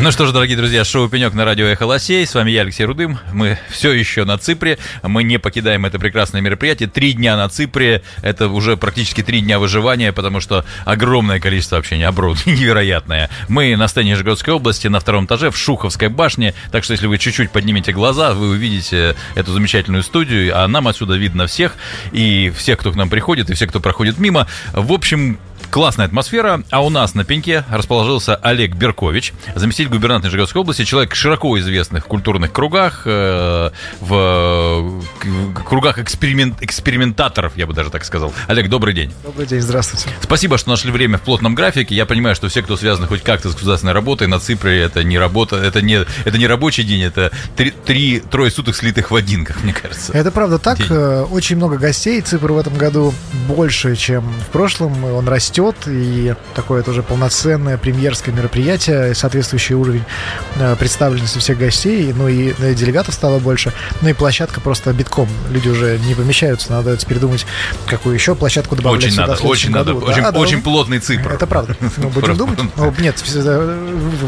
Ну что ж, дорогие друзья, шоу «Пенек» на радио «Эхо Лосей». С вами я, Алексей Рудым. Мы все еще на Ципре. Мы не покидаем это прекрасное мероприятие. Три дня на Ципре. Это уже практически три дня выживания, потому что огромное количество общения, оборот невероятное. Мы на сцене Нижегородской области, на втором этаже, в Шуховской башне. Так что, если вы чуть-чуть поднимете глаза, вы увидите эту замечательную студию. А нам отсюда видно всех. И всех, кто к нам приходит, и всех, кто проходит мимо. В общем, Классная атмосфера, а у нас на пеньке расположился Олег Беркович, заместитель губернатора Нижегородской области, человек широко известных в культурных кругах, э, в кругах эксперимент, экспериментаторов, я бы даже так сказал. Олег, добрый день. Добрый день, здравствуйте. Спасибо, что нашли время в плотном графике. Я понимаю, что все, кто связан хоть как-то с государственной работой, на Ципре это не работа, это не, это не рабочий день, это три, три, трое суток слитых в один, как мне кажется. Это правда так. День. Э, очень много гостей. Ципр в этом году больше, чем в прошлом. Он растет растет, и такое тоже полноценное премьерское мероприятие, соответствующий уровень э, представленности всех гостей, ну и э, делегатов стало больше, ну и площадка просто битком. Люди уже не помещаются, надо теперь думать, какую еще площадку добавлять Очень надо, очень году. надо, очень, да, очень да, плотный цифр. Это правда. Мы будем думать. Ну, нет,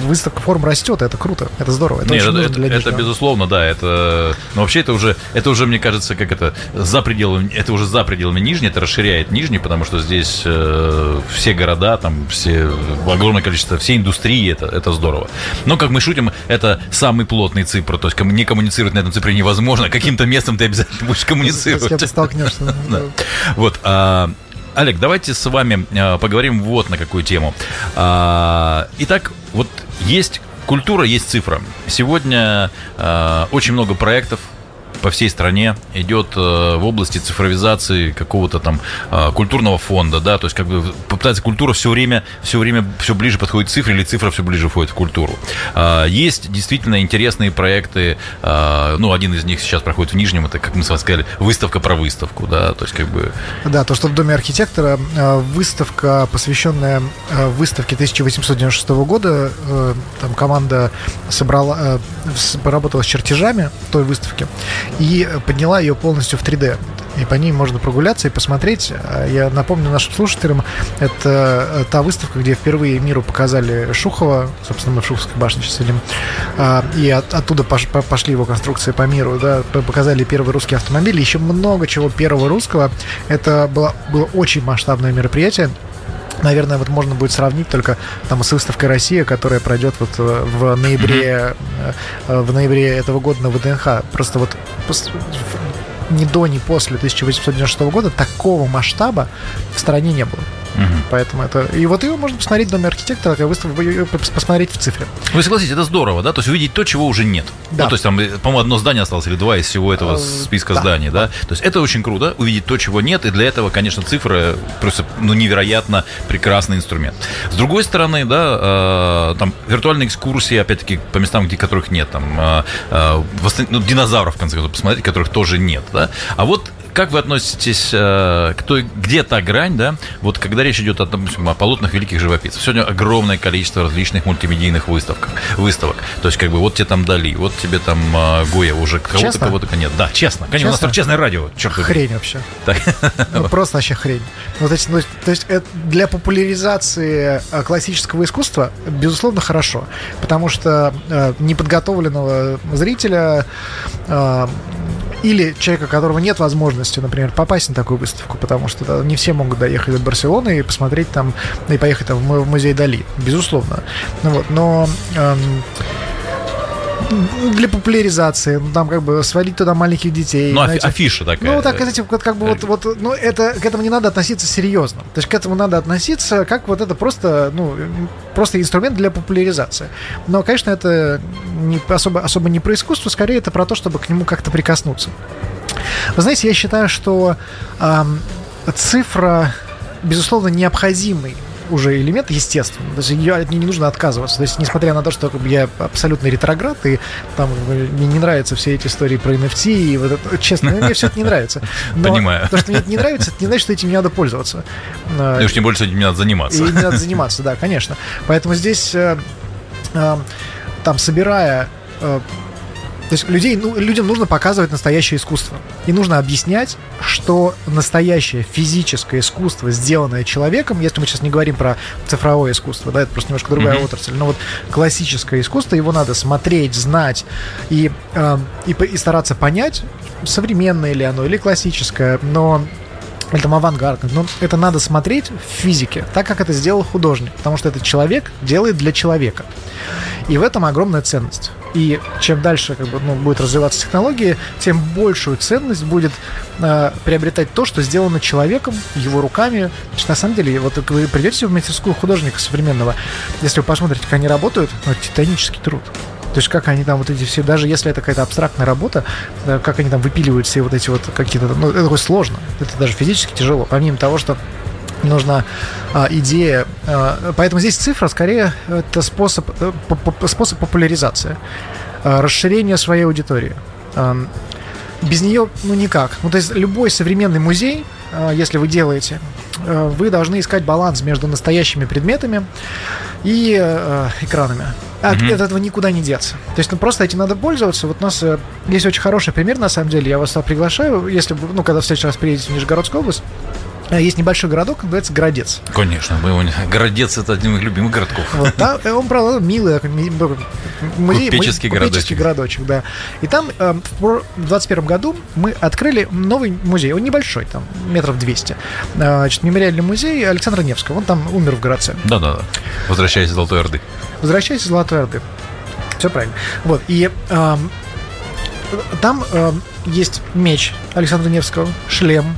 выставка форм растет, это круто, это здорово. Это, нет, это, это, это безусловно, да, это, но вообще это уже, это уже, мне кажется, как это, за пределами, это уже за пределами Нижней, это расширяет Нижний, потому что здесь э, все города, там все огромное количество, всей индустрии, это, это здорово. Но, как мы шутим, это самый плотный цифр, то есть не коммуницировать на этом цифре невозможно, каким-то местом ты обязательно будешь коммуницировать. С кем столкнешься. Вот, а, Олег, давайте с вами а, поговорим вот на какую тему. А, итак, вот есть культура, есть цифра. Сегодня очень много проектов по всей стране идет э, в области цифровизации какого-то там э, культурного фонда, да, то есть как бы пытается культура все время, все время все ближе подходит к цифре, или цифра все ближе входит в культуру. А, есть действительно интересные проекты, а, ну, один из них сейчас проходит в Нижнем, это, как мы с вами сказали, выставка про выставку, да, то есть как бы... Да, то, что в Доме архитектора э, выставка, посвященная выставке 1896 года, там команда собрала, поработала с чертежами той выставки, и подняла ее полностью в 3D. И по ней можно прогуляться и посмотреть. А я напомню нашим слушателям, это э, та выставка, где впервые миру показали Шухова, собственно, мы в Шуховской башне сейчас сидим, а, и от, оттуда пошли его конструкции по миру, да, показали первый русский автомобиль, еще много чего первого русского. Это было, было очень масштабное мероприятие, наверное, вот можно будет сравнить только там с выставкой Россия, которая пройдет вот э, в ноябре, mm-hmm. в ноябре этого года на ВДНХ. Просто вот ни до, ни после 1896 года такого масштаба в стране не было. Угу. Поэтому это... И вот его можно посмотреть в Доме архитектора, как выставку, посмотреть в цифре. Вы согласитесь, это здорово, да? То есть увидеть то, чего уже нет. Да. Ну, то есть там, по-моему, одно здание осталось или два из всего этого а, списка да. зданий, да? То есть это очень круто, увидеть то, чего нет, и для этого, конечно, цифры просто, ну, невероятно прекрасный инструмент. С другой стороны, да, э, там виртуальные экскурсии, опять-таки, по местам, где которых нет, там, э, э, ну, динозавров, в конце концов, посмотреть, которых тоже нет, да? А вот как вы относитесь э, к той, где та грань, да, вот когда речь идет о, допустим, о полотнах великих живописцев. Сегодня огромное количество различных мультимедийных выставок, выставок. То есть, как бы, вот тебе там Дали, вот тебе там э, Гоя, уже кого-то, кого-то нет. Да, честно. Конечно, честно? у нас тут честное радио, черт Хрень вообще. Так. Ну, просто вообще хрень. Ну, то есть, ну, то есть это для популяризации э, классического искусства, безусловно, хорошо. Потому что э, неподготовленного зрителя э, или человека, у которого нет возможности, например, попасть на такую выставку, потому что да, не все могут доехать до Барселоны и посмотреть там, и поехать там в музей Дали, безусловно. Ну, вот, но эм, для популяризации, ну, там как бы свалить туда маленьких детей. Ну, знаете. афиша такая. Ну, так, знаете, вот, как бы вот, вот, ну, это, к этому не надо относиться серьезно. То есть к этому надо относиться как вот это просто, ну, просто инструмент для популяризации. Но, конечно, это не, особо, особо не про искусство, скорее это про то, чтобы к нему как-то прикоснуться. Вы знаете, я считаю, что эм, цифра, безусловно, необходимый уже элемент, естественно. То есть ее, от нее не нужно отказываться. То есть, несмотря на то, что как бы, я абсолютный ретроград, и там мне не нравятся все эти истории про NFT, и вот это, честно, мне все это не нравится. Но Понимаю. То, что мне это не нравится, это не значит, что этим не надо пользоваться. И уж тем более, что этим не надо заниматься. И не надо заниматься, да, конечно. Поэтому здесь, э, э, там, собирая э, То есть людей, ну, людям нужно показывать настоящее искусство. И нужно объяснять, что настоящее физическое искусство, сделанное человеком, если мы сейчас не говорим про цифровое искусство, да, это просто немножко другая Мгм. отрасль, но вот классическое искусство, его надо смотреть, знать и, э, и, и стараться понять, современное ли оно или классическое, но там авангард, но это надо смотреть в физике, так как это сделал художник, потому что этот человек делает для человека. И в этом огромная ценность. И чем дальше как бы, ну, будет развиваться технология, тем большую ценность будет э, приобретать то, что сделано человеком, его руками. Есть, на самом деле, вот вы придете в мастерскую художника современного, если вы посмотрите, как они работают, ну, это титанический труд. То есть как они там вот эти все, даже если это какая-то абстрактная работа, э, как они там выпиливают все вот эти вот какие-то, ну, это такое сложно, это даже физически тяжело, помимо того, что нужна а, идея. а, поэтому здесь цифра скорее это способ, э, по- по- способ популяризации, а, расширения своей аудитории. Ам, без нее, ну, никак. Ну, то есть любой современный музей, а, если вы делаете, вы должны искать баланс между настоящими предметами и э, экранами. А Мгм. от этого никуда не деться. То есть, ну, просто этим надо пользоваться. Вот у нас э, есть очень хороший пример, на самом деле. Я вас туда приглашаю, если, ну, когда в следующий раз приедете в Нижегородскую область, э, есть небольшой городок, называется Городец. Конечно, мы его Городец это один из моих любимых городков. Вот, да, э, он, правда, милый б- музей. Купеческий мы- купеческий городочек, да. И там э, в про- в 21 году мы открыли новый музей. Он небольшой, там, метров 200. Э, Значит, мемориальный музей Александра Невского. Он там умер в городце. Да-да-да. Возвращаясь из Золотой Орды. Возвращайся из Золотой Орды. Все правильно. Вот, и эм, там эм, есть меч Александра Невского, шлем,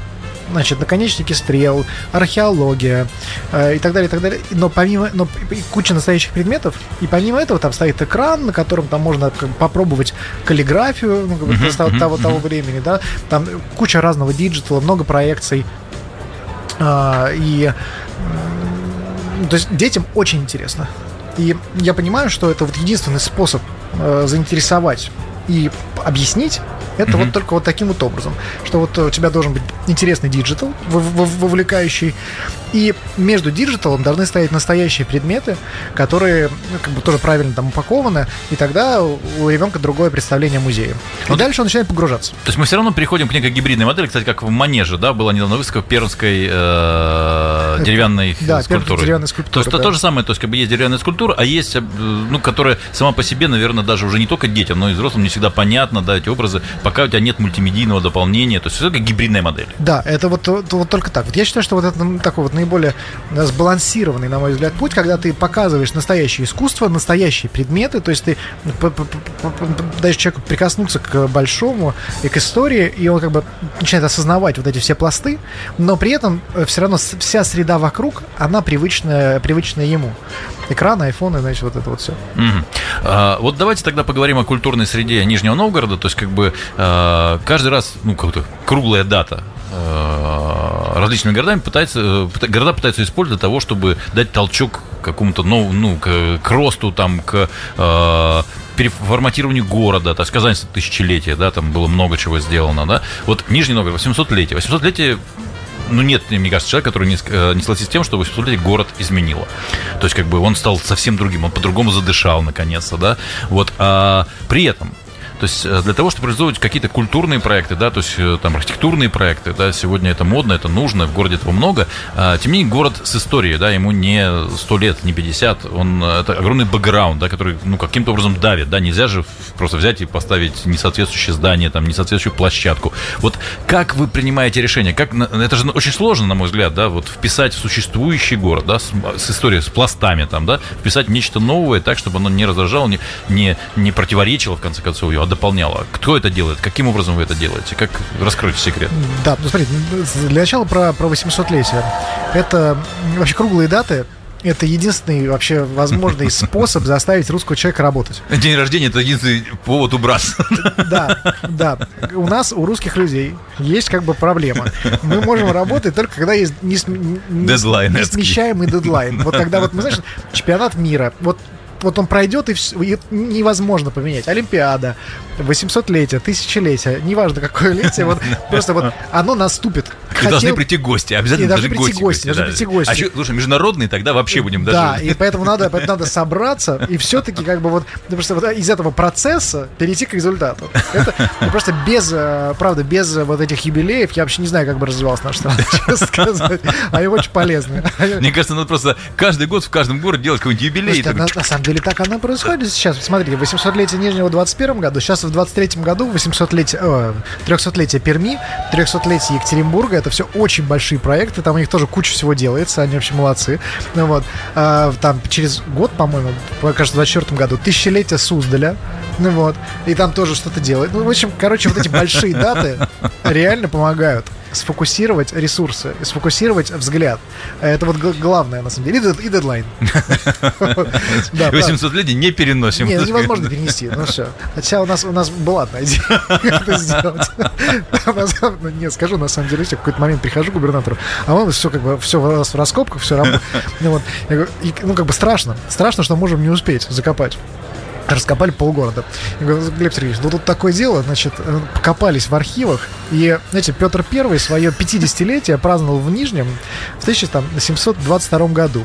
значит, наконечники стрел, археология э, и так далее, и так далее. Но помимо, но куча настоящих предметов, и помимо этого там стоит экран, на котором там можно как бы попробовать каллиграфию, ну, как бы, Мгм, того, мгм, того, того времени, да, там куча разного диджитала, много проекций, А, и то есть детям очень интересно. И я понимаю, что это вот единственный способ э, заинтересовать и объяснить это Мгм. вот только вот таким вот образом, что вот у тебя должен быть интересный digital, вов- вов- вовлекающий, и между диджиталом должны стоять настоящие предметы, которые ну, как бы тоже правильно там упакованы, и тогда у ребенка другое представление о музее. И Вот- дальше он начинает погружаться. То есть мы все равно переходим к некой гибридной модели, кстати, как в Манеже, да, была недавно выставка пермской э, Это- деревянной да, скульптуры. деревянной То скульптуры, есть то, да. то же самое, то есть как бы есть деревянная скульптура, а есть, э, ну, которая сама по себе, наверное, даже уже не только детям, но и взрослым не всегда понятно, да, эти образы, пока у тебя нет мультимедийного дополнения, то есть это гибридная модель. Да, это вот, вот, вот только так. Вот я считаю, что вот это м, такой вот наиболее э, сбалансированный, на мой взгляд, путь, когда ты показываешь настоящее искусство, настоящие предметы, то есть ты даешь человеку прикоснуться к большому и к истории, и он как бы начинает осознавать вот эти все пласты, но при этом все равно вся среда вокруг, она привычная, привычная ему. Экран, айфоны, значит, вот это вот все. Мгм. А, вот давайте тогда поговорим о культурной среде Нижнего Новгорода. То есть, как бы каждый раз, ну, как-то круглая дата а, различными городами пытается, э, города пытаются использовать для того, чтобы дать толчок какому-то новому, ну, к, к росту, там, к переформатированию города, так сказать, тысячелетия, да, там было много чего сделано, да. Вот Нижний Новгород, 800-летие. 800-летие ну, нет, мне кажется, человека, который не, э, не согласится с тем, что 800-летие город изменило. То есть, как бы, он стал совсем другим, он по-другому задышал, наконец-то, да. Вот, а при этом, то есть э, для того, чтобы реализовывать какие-то культурные проекты, да, то есть э, там архитектурные проекты, да, сегодня это модно, это нужно, в городе этого много. А, тем не менее, город с историей, да, ему не 100 лет, не 50, он, э, это огромный бэкграунд, да, который, ну, каким-то образом давит, да, нельзя же просто взять и поставить несоответствующее здание, там, несоответствующую площадку. Вот как вы принимаете решение? Как, это же очень сложно, на мой взгляд, да, вот вписать в существующий город, да, с, с историей, с пластами там, да, вписать нечто новое так, чтобы оно не раздражало, не, не, не противоречило, в конце концов, ее, дополняло. Кто это делает? Каким образом вы это делаете? Как раскройте секрет? Да, ну смотрите, для начала про, про 800-летие. Это вообще круглые даты. Это единственный вообще возможный способ заставить русского человека работать. День рождения это единственный повод убраться. Да, да. У нас, у русских людей, есть как бы проблема. Мы можем работать только когда есть не, не, смещаемый дедлайн. Вот когда вот, мы знаешь, чемпионат мира, вот вот он пройдет, и, всё, и невозможно поменять. Олимпиада, 800-летие, тысячелетие, неважно какое летие, вот просто вот оно наступит хотел... должны прийти гости, обязательно И должны должны прийти гости, должны да. прийти гости. А еще, слушай, международные тогда вообще будем Да, даже... и поэтому надо, поэтому надо собраться и все-таки как бы вот, ну, просто вот из этого процесса перейти к результату. Это ну, просто без, э, правда, без вот этих юбилеев я вообще не знаю, как бы развивался наш страна, честно сказать. А его очень полезно. Мне кажется, надо просто каждый год в каждом городе делать какой-нибудь юбилей. Слушайте, на, на самом деле так оно происходит сейчас. Смотрите, 800-летие Нижнего в 21 году, сейчас в 23 году 800-летие, э, 300-летие Перми, 300-летие Екатеринбурга. Это все очень большие проекты, там у них тоже куча всего делается, они вообще молодцы. Ну вот, а, там через год, по-моему, кажется, в 24 году, тысячелетие Суздаля. Ну вот, и там тоже что-то делают. Ну, в общем, короче, вот эти большие даты реально помогают сфокусировать ресурсы, сфокусировать взгляд. Это вот главное, на самом деле. И, дед- и дедлайн. Да, правда. 800 лет не переносим. Не, ну невозможно перенести, ну все. Хотя у нас, у нас была одна идея, как это сделать. Ну, Не, скажу, на самом деле, я в какой-то момент прихожу к губернатору, а он все как бы, все у нас в раскопках, все работает. Ну, ну как бы страшно, страшно, что можем не успеть закопать. Раскопали полгорода. Я говорю, Глеб Сергеевич, ну тут такое дело, значит, э, покопались в архивах, и, знаете, Петр Первый свое 50-летие праздновал в Нижнем в 1722 году.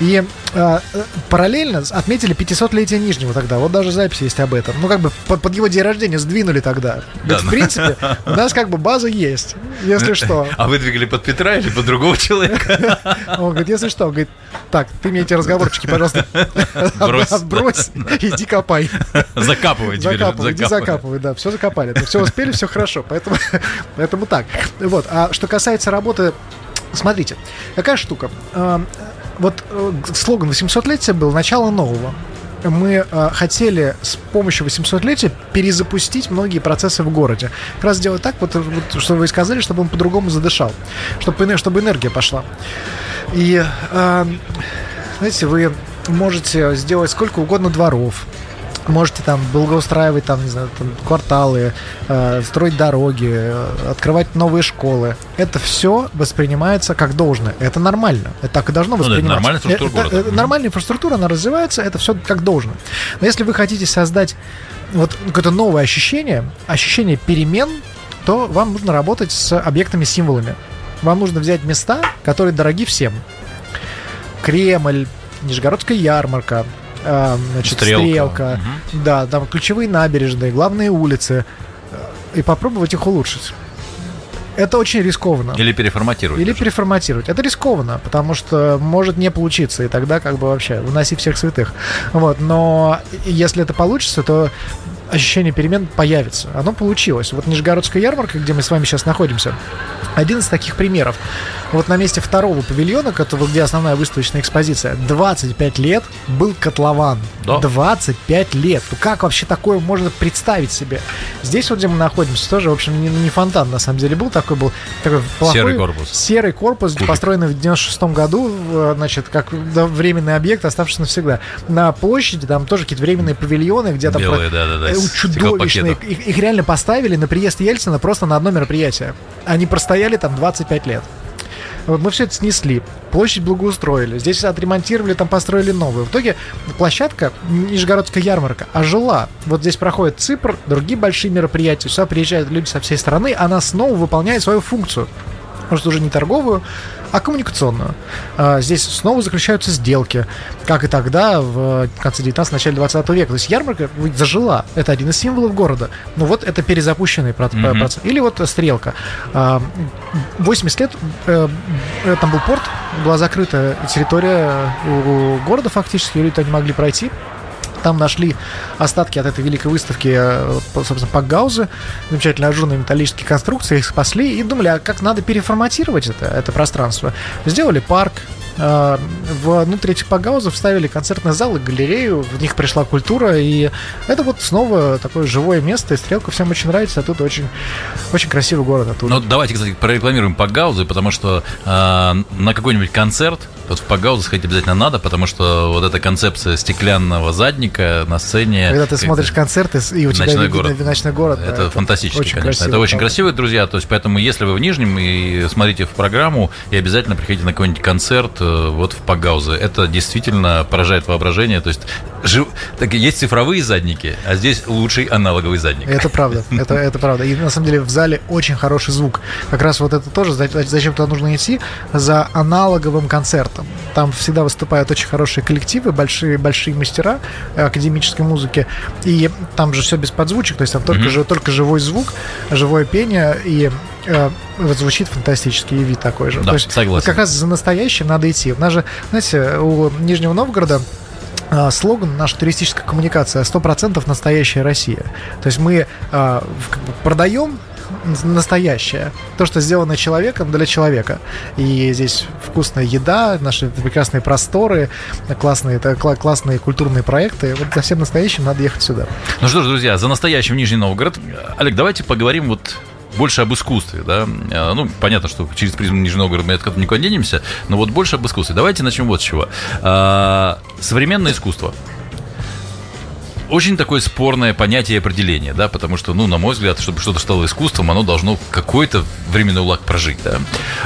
И э, э, параллельно отметили 500-летие Нижнего тогда. Вот даже запись есть об этом. Ну, как бы под, под его день рождения сдвинули тогда. Да, ну. в принципе, у нас как бы база есть, если что. А вы двигали под Петра или под другого человека? Он говорит, если что, говорит, так, ты мне эти разговорчики, пожалуйста, Брось. отбрось, иди копай. Закапывай теперь. Закапывай, иди закапывай, да, все закопали. Все успели, все хорошо, поэтому, поэтому так. Вот, а что касается работы, смотрите, какая штука. Э, Вот э, слоган 800-летия был «Начало нового». Мы э, хотели с помощью 800-летия перезапустить многие процессы в городе. Как раз сделать так, вот, вот, что вы сказали, чтобы он по-другому задышал, чтобы, чтобы энергия пошла. И, э, знаете, вы можете сделать сколько угодно дворов, можете там благоустраивать там, не знаю, там, кварталы, э, строить дороги, э, открывать новые школы. Это все воспринимается как должное. Это нормально. Это так и должно Ну да, это восприниматься. нормальная инфраструктура Это- города. это Мгм. нормальная инфраструктура, она развивается, это все как должно. Но если вы хотите создать вот какое-то новое ощущение, ощущение перемен, то вам нужно работать с объектами-символами. Вам нужно взять места, которые дороги всем. Кремль, Нижегородская ярмарка, э, значит, Стрелка. стрелка, да, там ключевые набережные, главные улицы, и попробовать их улучшить. Это очень рискованно. Или переформатировать. Или даже. переформатировать. Это рискованно, потому что может не получиться, и тогда как бы вообще выноси всех святых. Вот, но если это получится, то ощущение перемен появится. Оно получилось. Вот Нижегородская ярмарка, где мы с вами сейчас находимся, один из таких примеров. Вот на месте второго павильона, где основная выставочная экспозиция, 25 лет был котлован. Да. 25 лет. Ну как вообще такое можно представить себе? Здесь вот, где мы находимся, тоже, в общем, не, не фонтан, на самом деле, был такой, был такой плохой, Серый корпус. Серый корпус, Кубик. построенный в 96 году, значит, как да, временный объект, оставшийся навсегда. На площади там тоже какие-то временные павильоны, где там Белые, да-да-да, э, с чудовищные. Их, их реально поставили на приезд Ельцина просто на одно мероприятие. Они простояли там 25 лет. Вот мы все это снесли, площадь благоустроили, здесь отремонтировали, там построили новую. В итоге площадка Нижегородская ярмарка ожила. Вот здесь проходит ЦИПР, другие большие мероприятия, сюда приезжают люди со всей страны, она снова выполняет свою функцию. Может, уже не торговую, а коммуникационную. А, Здесь снова заключаются сделки, как и тогда, в конце 19 начале 20 века. То есть ярмарка зажила. Это один из символов города. Ну вот это перезапущенный процесс. Или вот стрелка. А, 80 лет э, э, там был порт, была закрыта территория у города фактически, люди не могли пройти. Там нашли остатки от этой великой выставки, э, собственно, Пакгаузы, замечательные ажурные металлические конструкции, их спасли и думали, а как надо переформатировать это, это пространство. Сделали парк, внутрь этих Пакгаузов вставили концертный зал и галерею, в них пришла культура, и это вот снова такое живое место, и Стрелка всем очень нравится, а тут очень, очень красивый город оттуда. Ну, давайте, кстати, прорекламируем Пагаузы, потому что э, на какой-нибудь концерт вот в Пагаузы сходить обязательно надо, потому что вот эта концепция стеклянного задника на сцене... Когда ты смотришь концерты, и у тебя Ночной город. ночной город. да, Это, фантастически, очень конечно. красиво, это очень правда. красиво, друзья. То есть, поэтому, если вы в Нижнем и смотрите в программу, и обязательно приходите на какой-нибудь концерт, вот в Пагаузе. Это действительно поражает воображение. То есть жив... так, есть цифровые задники, а здесь лучший аналоговый задник. Это правда, это, это правда. И на самом деле в зале очень хороший звук. Как раз вот это тоже, зачем туда нужно идти? За аналоговым концертом. Там всегда выступают очень хорошие коллективы, большие, большие мастера академической музыки. И там же все без подзвучек, то есть там только, mm-hmm. же, только живой звук, живое пение и э, вот звучит фантастически, и вид такой же. Да, То есть, согласен. Вот как раз за настоящим надо идти. У нас же, знаете, у Нижнего Новгорода э, слоган наша туристическая коммуникация 100% настоящая Россия. То есть мы э, продаем настоящее. То, что сделано человеком для человека. И здесь вкусная еда, наши прекрасные просторы, классные, классные культурные проекты. Вот за всем настоящим надо ехать сюда. Ну что ж, друзья, за настоящим Нижний Новгород. Олег, давайте поговорим вот больше об искусстве, да. Ну, понятно, что через призму Нижнего Новгорода мы откуда никуда не денемся, но вот больше об искусстве. Давайте начнем вот с чего. А, современное искусство очень такое спорное понятие и определение, да, потому что, ну, на мой взгляд, чтобы что-то стало искусством, оно должно какой-то временной лак прожить, да.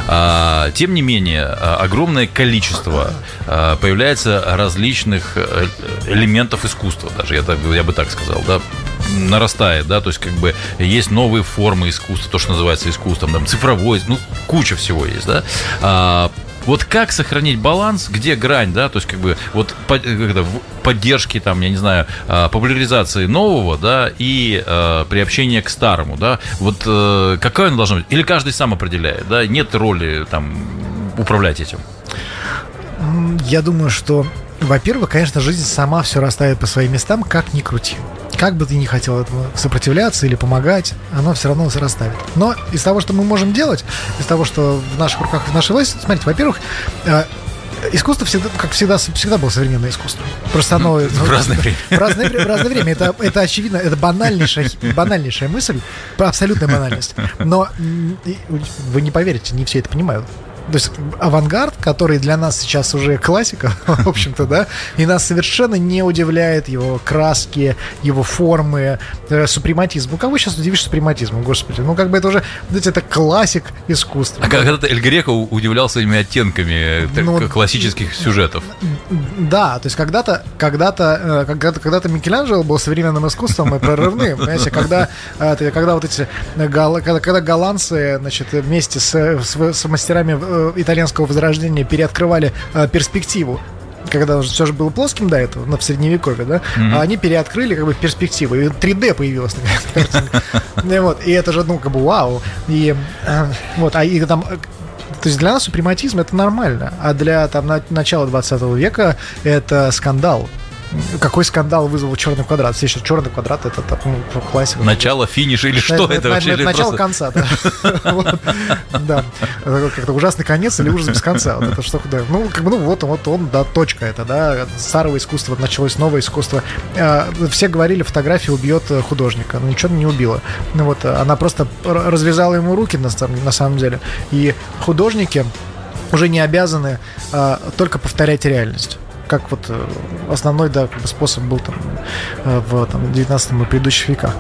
А, тем не менее, а, огромное количество а, появляется различных э, элементов искусства, даже я, так, я бы так сказал, да, нарастает, да, то есть как бы есть новые формы искусства, то, что называется искусством, там, цифровой, ну, куча всего есть, да. А, вот как сохранить баланс, где грань, да, то есть как бы вот когда, поддержки там, я не знаю, а, популяризации нового, да, и э, приобщения к старому, да, вот э, какая она должна быть? Или каждый сам определяет, да, нет роли там управлять этим? Я думаю, что, во-первых, конечно, жизнь сама все расставит по своим местам, как ни крути как бы ты ни хотел этому сопротивляться или помогать, оно все равно расставит. Но из того, что мы можем делать, из того, что в наших руках, в нашей власти, смотрите, во-первых, э, искусство всегда, как всегда, всегда было современное искусство. Просто оно... В разное время. В разное, в разное время. Это, это очевидно, это банальнейшая, банальнейшая мысль, абсолютная банальность. Но вы не поверите, не все это понимают то есть авангард, который для нас сейчас уже классика, в общем-то, да, и нас совершенно не удивляет его краски, его формы, э, супрематизм. Ну, кого сейчас удивишь супрематизмом, господи? Ну, как бы это уже, знаете, это классик искусства. А когда-то Эль Греко удивлял своими оттенками э, ну, классических сюжетов. Да, то есть когда-то, когда-то, э, когда-то, когда-то Микеланджело был современным искусством и прорывным, понимаете, когда, когда вот эти, когда, когда голландцы, значит, вместе с, с, с мастерами Э, итальянского возрождения переоткрывали э, перспективу когда уже все же было плоским до этого, на в средневековье, да, mm-hmm. а они переоткрыли как бы перспективу, и 3D появилась такая картинка. вот, и это же, ну, как бы вау. И э, вот, а и там то есть для нас супрематизм это нормально, а для там начала 20 века это скандал какой скандал вызвал черный квадрат? Все еще черный квадрат это так, ну, классика. Начало, финиш или что это, вообще? Начало конца, да. Как-то ужасный конец или ужас без конца. Вот это что да. Ну, как бы, ну вот, вот он, да, точка это, да. Старого искусства началось новое искусство. А, все говорили, фотография убьет художника. Но ничего не убила. Ну вот, она просто развязала ему руки на самом деле. И художники уже не обязаны только повторять реальность как вот э, основной да, способ был там э, в там, 19 и предыдущих веках.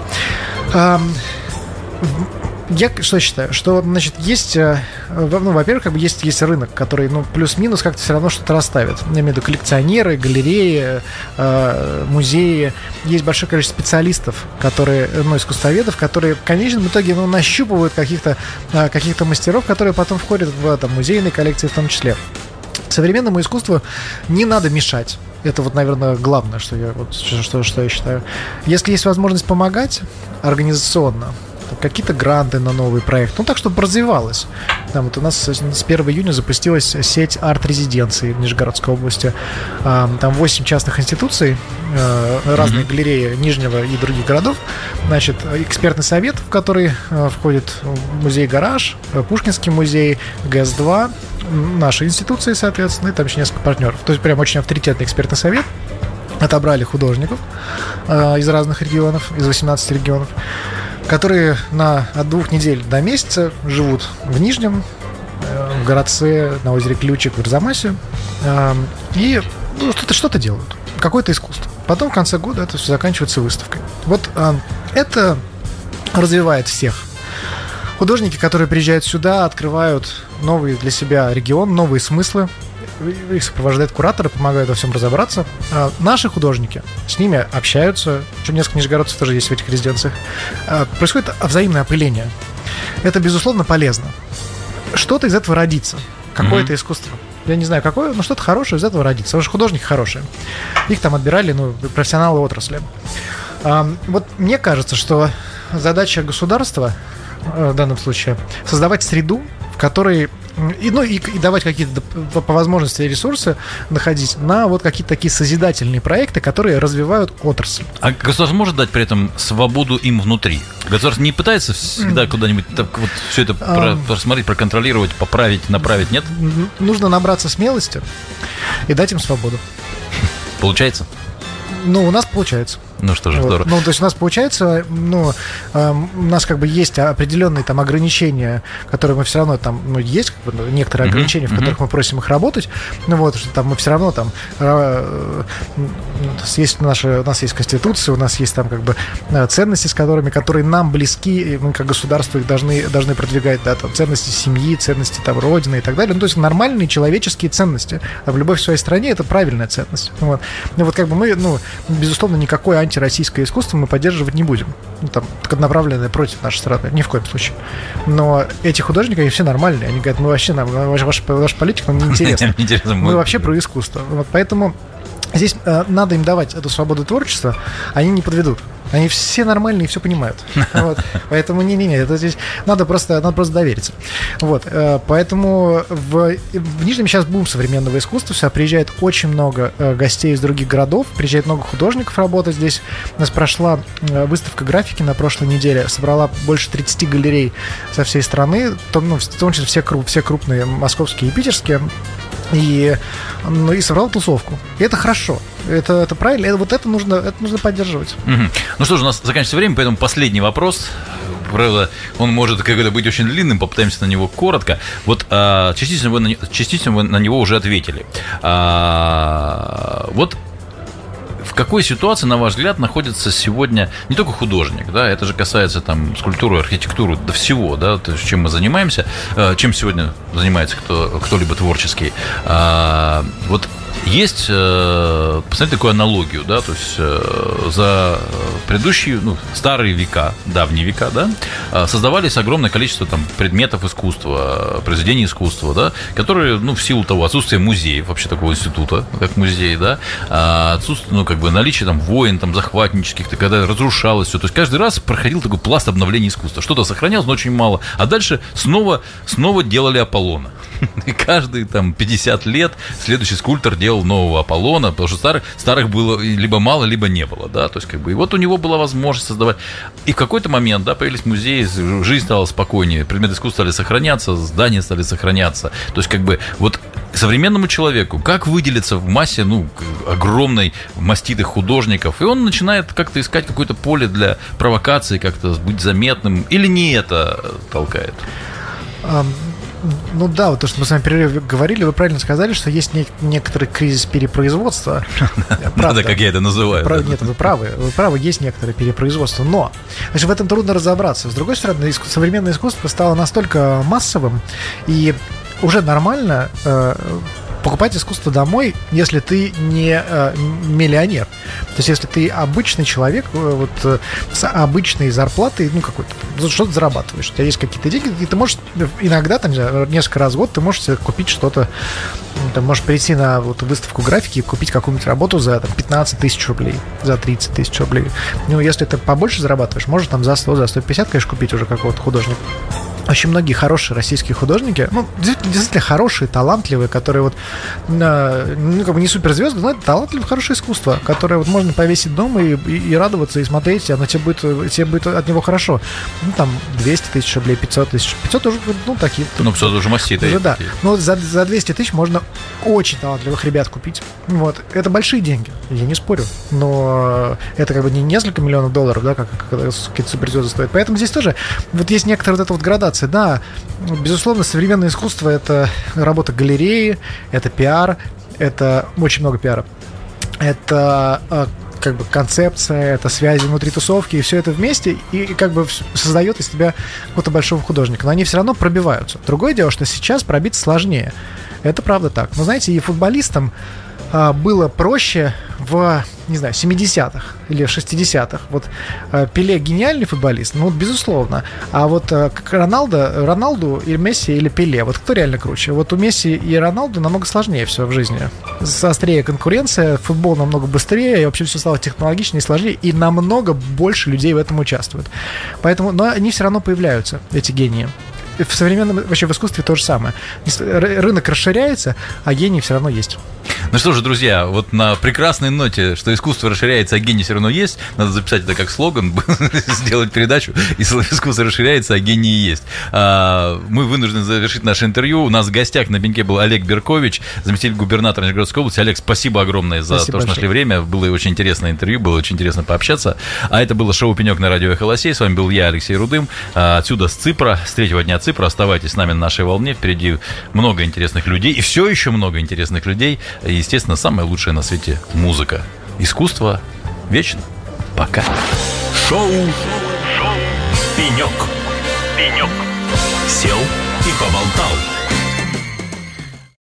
Я что считаю, что, значит, есть, э, ну, во-первых, как бы есть, есть рынок, который, ну, плюс-минус как-то все равно что-то расставит. Я имею в виду коллекционеры, галереи, э, музеи. Есть большое количество специалистов, которые, ну, искусствоведов, которые в конечном итоге, ну, нащупывают каких-то каких мастеров, которые потом входят в там, музейные коллекции в том числе. Современному искусству не надо мешать. Это вот, наверное, главное, что я, вот, что, что я считаю. Если есть возможность помогать организационно, какие-то гранты на новый проект, ну так, чтобы развивалось. Там вот у нас с 1 июня запустилась сеть арт-резиденций в Нижегородской области. Там 8 частных институций, э, разные mm-hmm. галереи Нижнего и других городов. Значит, экспертный совет, в который э, входит музей-гараж, э, Пушкинский музей, ГЭС-2, наши институции, соответственно, и там еще несколько партнеров. То есть прям очень авторитетный экспертный совет. Отобрали художников э, из разных регионов, из 18 регионов, которые на, от двух недель до месяца живут в Нижнем, э, в городце на озере Ключик в Арзамасе э, и ну, что-то что делают. Какое-то искусство. Потом в конце года это все заканчивается выставкой. Вот э, это развивает всех Художники, которые приезжают сюда, открывают новый для себя регион, новые смыслы. Их сопровождают кураторы, помогают во всем разобраться. А наши художники с ними общаются, еще несколько нижегородцев тоже есть в этих резиденциях. А, происходит взаимное опыление. Это, безусловно, полезно. Что-то из этого родится. Какое-то mm-hmm. искусство. Я не знаю, какое, но что-то хорошее из этого родится. Потому что художники хорошие. Их там отбирали, ну, профессионалы отрасли. А, вот мне кажется, что задача государства э, в данном случае создавать среду, в которой и, ну, и, и давать какие-то по возможности ресурсы находить на вот какие-то такие созидательные проекты, которые развивают отрасль. А государство может дать при этом свободу им внутри? Государство не пытается всегда куда-нибудь так, вот все это а... просмотреть, проконтролировать, поправить, направить, нет? Нужно набраться смелости и дать им свободу. Получается? Ну, у нас получается. Ну что же, вот. здорово. Ну, то есть у нас получается, ну, э, у нас как бы есть определенные там ограничения, которые мы все равно там, ну, есть как бы, ну, некоторые uh-huh, ограничения, uh-huh. в которых мы просим их работать, ну вот, что там мы все равно там, э, есть наши, у нас есть конституция, у нас есть там как бы э, ценности, с которыми, которые нам близки, и мы как государство их должны, должны продвигать, да, там, ценности семьи, ценности там родины и так далее, ну, то есть нормальные человеческие ценности. А в любой в своей стране это правильная ценность. Вот. Ну, вот как бы мы, ну, безусловно, никакой антироссийское искусство мы поддерживать не будем. Ну, там, направленное против нашей страны, ни в коем случае. Но эти художники, они все нормальные. Они говорят, мы вообще, нам, ваш, ваш, ваш политик нам не интересен. Мы вообще про искусство. Вот поэтому здесь э, надо им давать эту свободу творчества, они не подведут. Они все нормальные и все понимают. Вот. Поэтому не-не-не, это здесь надо просто, надо просто довериться. Вот. Э, поэтому в, в Нижнем сейчас бум современного искусства. Сюда приезжает очень много э, гостей из других городов, приезжает много художников работать здесь. У нас прошла э, выставка графики на прошлой неделе, собрала больше 30 галерей со всей страны, ну, в том числе все, все крупные московские и питерские. И, ну, и собрал тусовку. И это хорошо. Это, это правильно. Это, вот это нужно, это нужно поддерживать. Угу. Ну что ж, у нас заканчивается время, поэтому последний вопрос. Правда, он может как-то быть очень длинным, попытаемся на него коротко. Вот а, частично, вы на, частично вы на него уже ответили. А, вот какой ситуации, на ваш взгляд, находится сегодня не только художник, да, это же касается там скульптуры, архитектуры, до всего, да, то есть, чем мы занимаемся, э, чем сегодня занимается кто, кто-либо творческий. А, вот есть, э, посмотрите такую аналогию, да, то есть э, за предыдущие, ну, старые века, давние века, да, э, создавались огромное количество там предметов искусства, произведений искусства, да, которые, ну, в силу того отсутствия музеев, вообще такого института, как музей, да, отсутствие, ну, как бы наличие там войн, там, захватнических, когда разрушалось все, то есть каждый раз проходил такой пласт обновления искусства, что-то сохранялось, но очень мало, а дальше снова, снова делали Аполлона, и каждые там 50 лет следующий скульптор делал делал нового Аполлона, потому что старых, старых было либо мало, либо не было, да, то есть как бы, и вот у него была возможность создавать. И в какой-то момент, да, появились музеи, жизнь стала спокойнее, предметы искусства стали сохраняться, здания стали сохраняться, то есть как бы вот современному человеку, как выделиться в массе, ну, огромной маститых художников, и он начинает как-то искать какое-то поле для провокации, как-то быть заметным, или не это толкает? Ну да, вот то, что мы с вами перерыве говорили, вы правильно сказали, что есть не, некоторый кризис перепроизводства. Правда, как я это называю. Нет, вы правы, вы правы, есть некоторое перепроизводство, но значит, в этом трудно разобраться. С другой стороны, современное искусство стало настолько массовым и уже нормально э, покупать искусство домой, если ты не э, миллионер. То есть, если ты обычный человек, э, вот э, с обычной зарплатой, ну, какой-то, ну, что-то зарабатываешь, у тебя есть какие-то деньги, и ты можешь иногда, там, несколько раз в год, ты можешь себе купить что-то, ты можешь прийти на вот, выставку графики и купить какую-нибудь работу за там, 15 тысяч рублей, за 30 тысяч рублей. Ну, если ты побольше зарабатываешь, можешь там за 100, за 150, конечно, купить уже какого-то художника очень многие хорошие российские художники, ну, действительно хорошие, талантливые, которые вот, ну, как бы не суперзвезды, но это талантливое, хорошее искусство, которое вот можно повесить дома и, и, и радоваться, и смотреть, и оно тебе будет, тебе будет от него хорошо. Ну, там, 200 тысяч рублей, 500 тысяч. 500 уже, ну, такие. Ну, 500 уже маститые. Да, но за, за 200 тысяч можно очень талантливых ребят купить. Вот. Это большие деньги, я не спорю. Но это как бы не несколько миллионов долларов, да, как, как какие-то суперзвезды стоят. Поэтому здесь тоже вот есть некоторая вот эта вот градация информации. Да, безусловно, современное искусство — это работа галереи, это пиар, это очень много пиара. Это а, как бы концепция, это связи внутри тусовки, и все это вместе, и, и как бы создает из тебя какого-то большого художника. Но они все равно пробиваются. Другое дело, что сейчас пробиться сложнее. Это правда так. Но знаете, и футболистам было проще в, не знаю, 70-х или 60-х. Вот а, Пеле гениальный футболист, ну, безусловно. А вот а, как Роналдо, Роналду или Месси или Пеле, вот кто реально круче? Вот у Месси и Роналду намного сложнее все в жизни. Острее конкуренция, футбол намного быстрее, и вообще все стало технологичнее и сложнее, и намного больше людей в этом участвуют. Поэтому, но они все равно появляются, эти гении в современном, вообще в искусстве то же самое. Рынок расширяется, а гений все равно есть. Ну что же, друзья, вот на прекрасной ноте, что искусство расширяется, а гений все равно есть, надо записать это как слоган, сделать передачу, и искусство расширяется, а гений есть. А, мы вынуждены завершить наше интервью. У нас в гостях на пеньке был Олег Беркович, заместитель губернатора Нижегородской области. Олег, спасибо огромное за спасибо то, что большое. нашли время. Было очень интересное интервью, было очень интересно пообщаться. А это было шоу «Пенек» на радио «Эхо С вами был я, Алексей Рудым. А, отсюда с Ципра, с третьего дня Ципра. Оставайтесь с нами на нашей волне. Впереди много интересных людей, и все еще много интересных людей. И естественно, самая лучшая на свете музыка. Искусство вечно. Пока. Шоу, Шоу. «Пенек». «Пенек». Сел и поболтал.